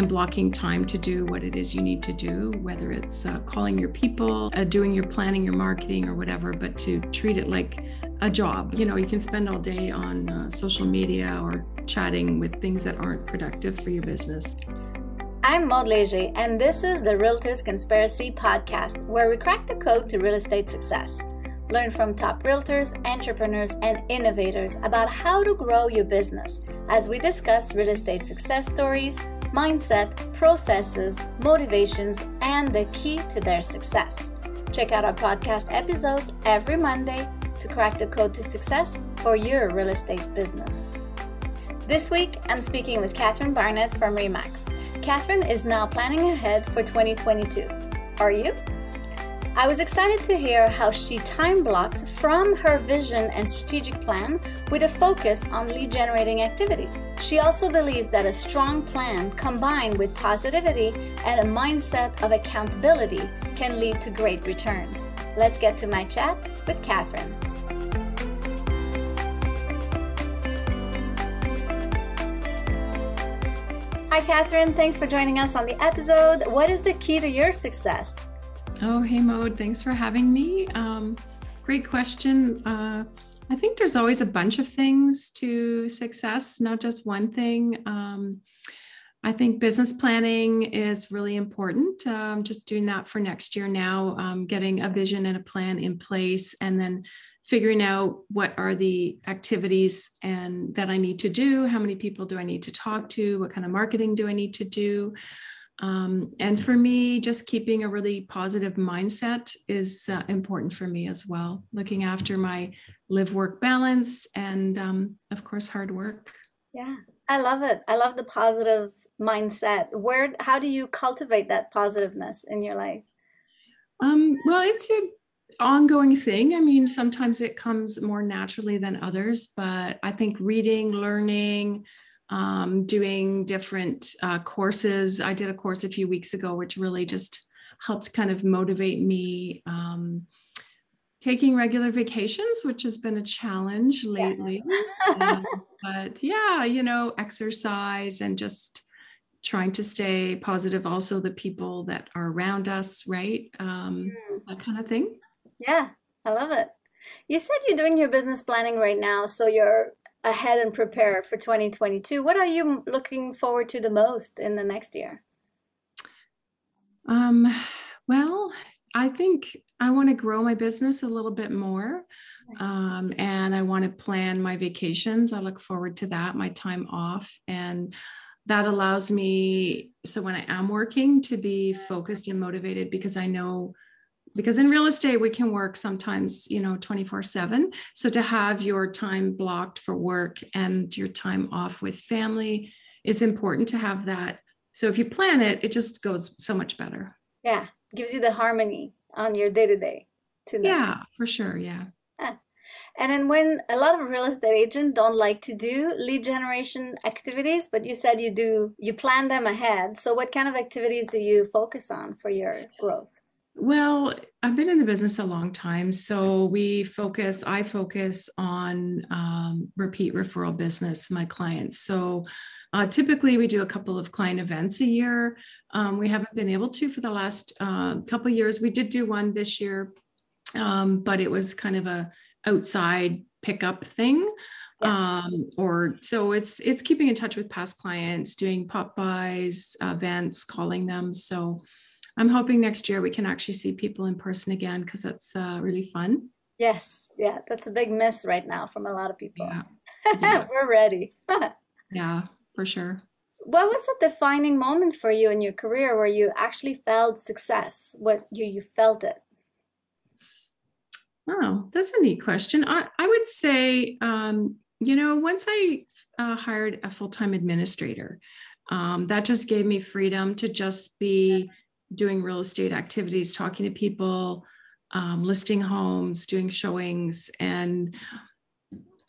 and blocking time to do what it is you need to do, whether it's uh, calling your people, uh, doing your planning, your marketing, or whatever, but to treat it like a job. You know, you can spend all day on uh, social media or chatting with things that aren't productive for your business. I'm Maud Leger, and this is the Realtors Conspiracy podcast, where we crack the code to real estate success. Learn from top realtors, entrepreneurs, and innovators about how to grow your business as we discuss real estate success stories, mindset, processes, motivations, and the key to their success. Check out our podcast episodes every Monday to crack the code to success for your real estate business. This week, I'm speaking with Catherine Barnett from Remax. Catherine is now planning ahead for 2022. Are you? I was excited to hear how she time blocks from her vision and strategic plan with a focus on lead generating activities. She also believes that a strong plan combined with positivity and a mindset of accountability can lead to great returns. Let's get to my chat with Catherine. Hi, Catherine. Thanks for joining us on the episode. What is the key to your success? Oh, hey, Maud. Thanks for having me. Um, great question. Uh, I think there's always a bunch of things to success, not just one thing. Um, I think business planning is really important. Um, just doing that for next year now, um, getting a vision and a plan in place, and then figuring out what are the activities and that I need to do. How many people do I need to talk to? What kind of marketing do I need to do? Um, and for me, just keeping a really positive mindset is uh, important for me as well. Looking after my live work balance and, um, of course, hard work. Yeah, I love it. I love the positive mindset. Where, how do you cultivate that positiveness in your life? Um, well, it's an ongoing thing. I mean, sometimes it comes more naturally than others, but I think reading, learning, um, doing different uh, courses. I did a course a few weeks ago, which really just helped kind of motivate me. Um, taking regular vacations, which has been a challenge lately. Yes. um, but yeah, you know, exercise and just trying to stay positive. Also, the people that are around us, right? Um, mm. That kind of thing. Yeah, I love it. You said you're doing your business planning right now, so you're ahead and prepare for 2022. What are you looking forward to the most in the next year? Um, well, I think I want to grow my business a little bit more. Um, and I want to plan my vacations. I look forward to that, my time off. And that allows me, so when I am working, to be focused and motivated because I know because in real estate we can work sometimes you know 24 7 so to have your time blocked for work and your time off with family is important to have that. So if you plan it it just goes so much better. Yeah gives you the harmony on your day to day yeah for sure yeah. Ah. And then when a lot of real estate agents don't like to do lead generation activities but you said you do you plan them ahead. So what kind of activities do you focus on for your growth well, I've been in the business a long time. So we focus, I focus on um, repeat referral business, my clients. So uh, typically we do a couple of client events a year. Um, we haven't been able to for the last uh, couple years. We did do one this year, um, but it was kind of a outside pickup thing. Yeah. Um, or so it's it's keeping in touch with past clients, doing pop bys, events, calling them. So I'm hoping next year we can actually see people in person again because that's uh, really fun. Yes, yeah, that's a big miss right now from a lot of people. Yeah. yeah. We're ready. yeah, for sure. What was a defining moment for you in your career where you actually felt success? What you you felt it? Oh, that's a neat question. I, I would say, um, you know, once I uh, hired a full time administrator, um, that just gave me freedom to just be doing real estate activities, talking to people, um, listing homes, doing showings. And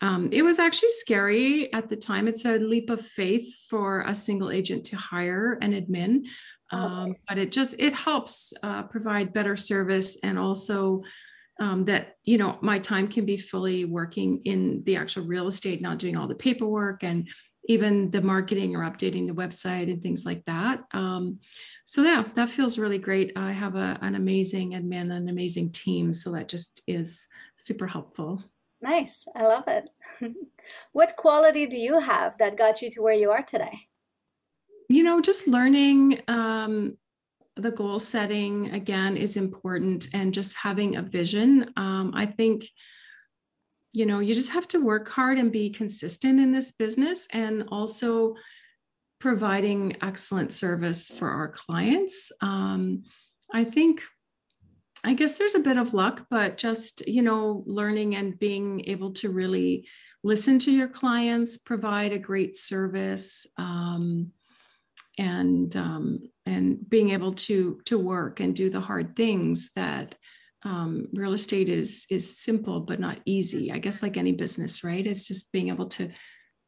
um, it was actually scary at the time. It's a leap of faith for a single agent to hire an admin. Um, but it just it helps uh, provide better service and also um, that you know my time can be fully working in the actual real estate not doing all the paperwork and even the marketing or updating the website and things like that. Um, so yeah, that feels really great. I have a, an amazing admin, an amazing team, so that just is super helpful. Nice, I love it. what quality do you have that got you to where you are today? You know, just learning. Um, the goal setting again is important, and just having a vision. Um, I think you know you just have to work hard and be consistent in this business and also providing excellent service for our clients. Um, i think i guess there's a bit of luck but just you know learning and being able to really listen to your clients provide a great service um, and um, and being able to to work and do the hard things that um, real estate is is simple but not easy. I guess like any business right it's just being able to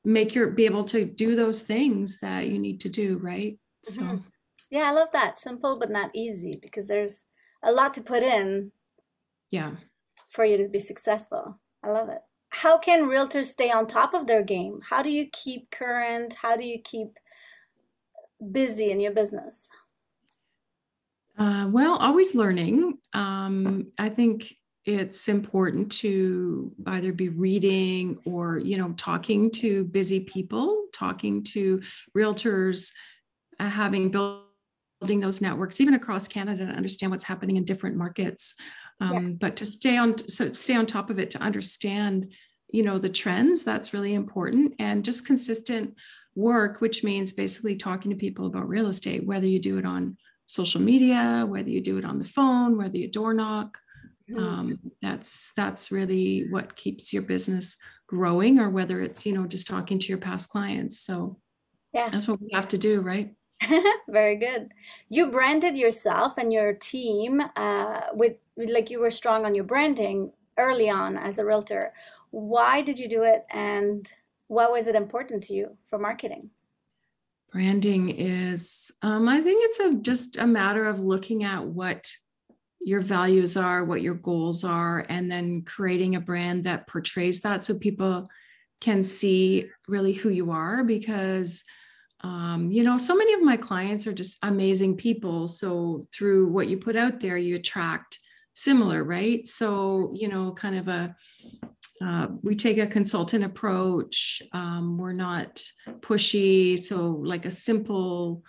make your be able to do those things that you need to do right? Mm-hmm. so yeah i love that. Simple but not easy because there's a lot to put in yeah. for you to be successful. I love it. How can realtors stay on top of their game? How do you keep current? How do you keep busy in your business uh, well, always learning. Um, I think it's important to either be reading or you know talking to busy people, talking to realtors, uh, having building those networks even across Canada to understand what's happening in different markets. Um, yeah. But to stay on so stay on top of it to understand you know the trends that's really important and just consistent work which means basically talking to people about real estate whether you do it on social media, whether you do it on the phone, whether you door knock. Um, that's that's really what keeps your business growing, or whether it's you know just talking to your past clients. So yeah, that's what we have to do, right? Very good. You branded yourself and your team uh, with, with like you were strong on your branding early on as a realtor. Why did you do it, and what was it important to you for marketing? Branding is um, i think it's a just a matter of looking at what your values are what your goals are and then creating a brand that portrays that so people can see really who you are because um, you know so many of my clients are just amazing people. So through what you put out there you attract similar right? So you know kind of a uh, we take a consultant approach. Um, we're not pushy. So, like a simple,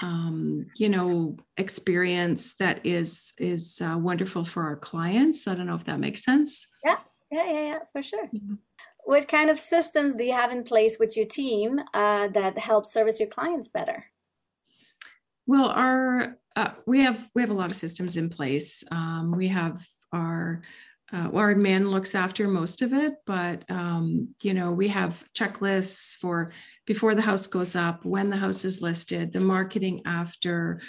um, you know, experience that is is uh, wonderful for our clients. I don't know if that makes sense. Yeah, yeah, yeah, yeah, for sure. Yeah. What kind of systems do you have in place with your team uh, that help service your clients better? Well, our uh, we have we have a lot of systems in place. Um, we have our uh, our man looks after most of it, but um, you know we have checklists for before the house goes up, when the house is listed, the marketing after,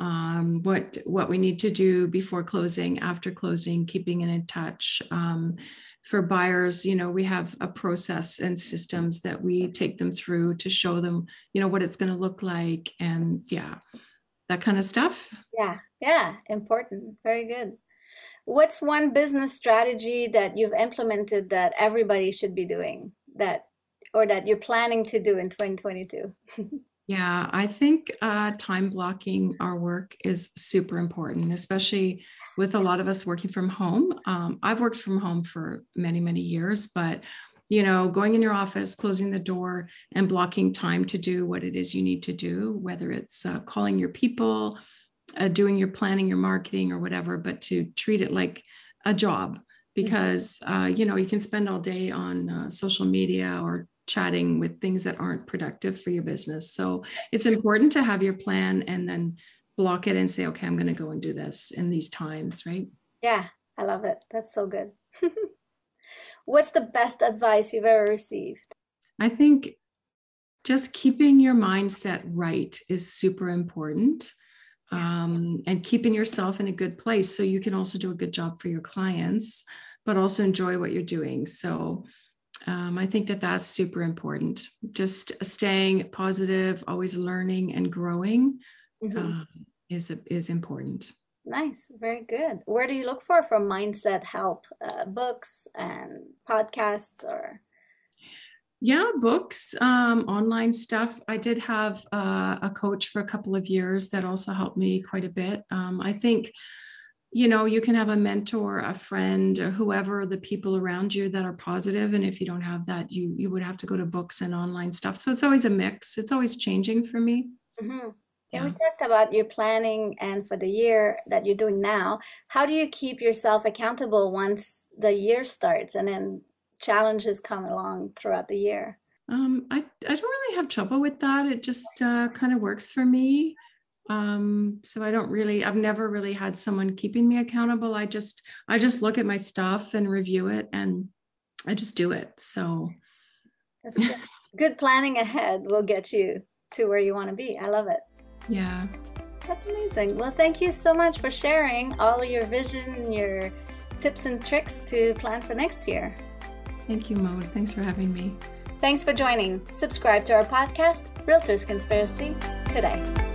um, what what we need to do before closing, after closing, keeping it in touch. Um, for buyers, you know, we have a process and systems that we take them through to show them, you know, what it's going to look like, and yeah, that kind of stuff. Yeah, yeah, important. Very good. What's one business strategy that you've implemented that everybody should be doing that or that you're planning to do in 2022? yeah, I think uh, time blocking our work is super important, especially with a lot of us working from home. Um, I've worked from home for many, many years, but you know, going in your office, closing the door, and blocking time to do what it is you need to do, whether it's uh, calling your people, uh, doing your planning, your marketing, or whatever, but to treat it like a job mm-hmm. because uh, you know you can spend all day on uh, social media or chatting with things that aren't productive for your business. So it's important to have your plan and then block it and say, okay, I'm going to go and do this in these times, right? Yeah, I love it. That's so good. What's the best advice you've ever received? I think just keeping your mindset right is super important um, and keeping yourself in a good place so you can also do a good job for your clients but also enjoy what you're doing. So um, i think that that's super important. Just staying positive always learning and growing mm-hmm. uh, is is important. Nice. Very good. Where do you look for for mindset help uh, books and podcasts or Yeah, books, um, online stuff. I did have uh, a coach for a couple of years that also helped me quite a bit. Um, I think, you know, you can have a mentor, a friend, or whoever the people around you that are positive, and if you don't have that, you you would have to go to books and online stuff. So it's always a mix. It's always changing for me. Mm-hmm. Yeah, we talked about your planning and for the year that you're doing now. How do you keep yourself accountable once the year starts and then challenges come along throughout the year? Um, I, I don't really have trouble with that. It just uh, kind of works for me. Um, so I don't really, I've never really had someone keeping me accountable. I just, I just look at my stuff and review it and I just do it. So that's good. good planning ahead will get you to where you want to be. I love it. Yeah. That's amazing. Well, thank you so much for sharing all your vision, your tips and tricks to plan for next year. Thank you, Maud. Thanks for having me. Thanks for joining. Subscribe to our podcast, Realtors Conspiracy, today.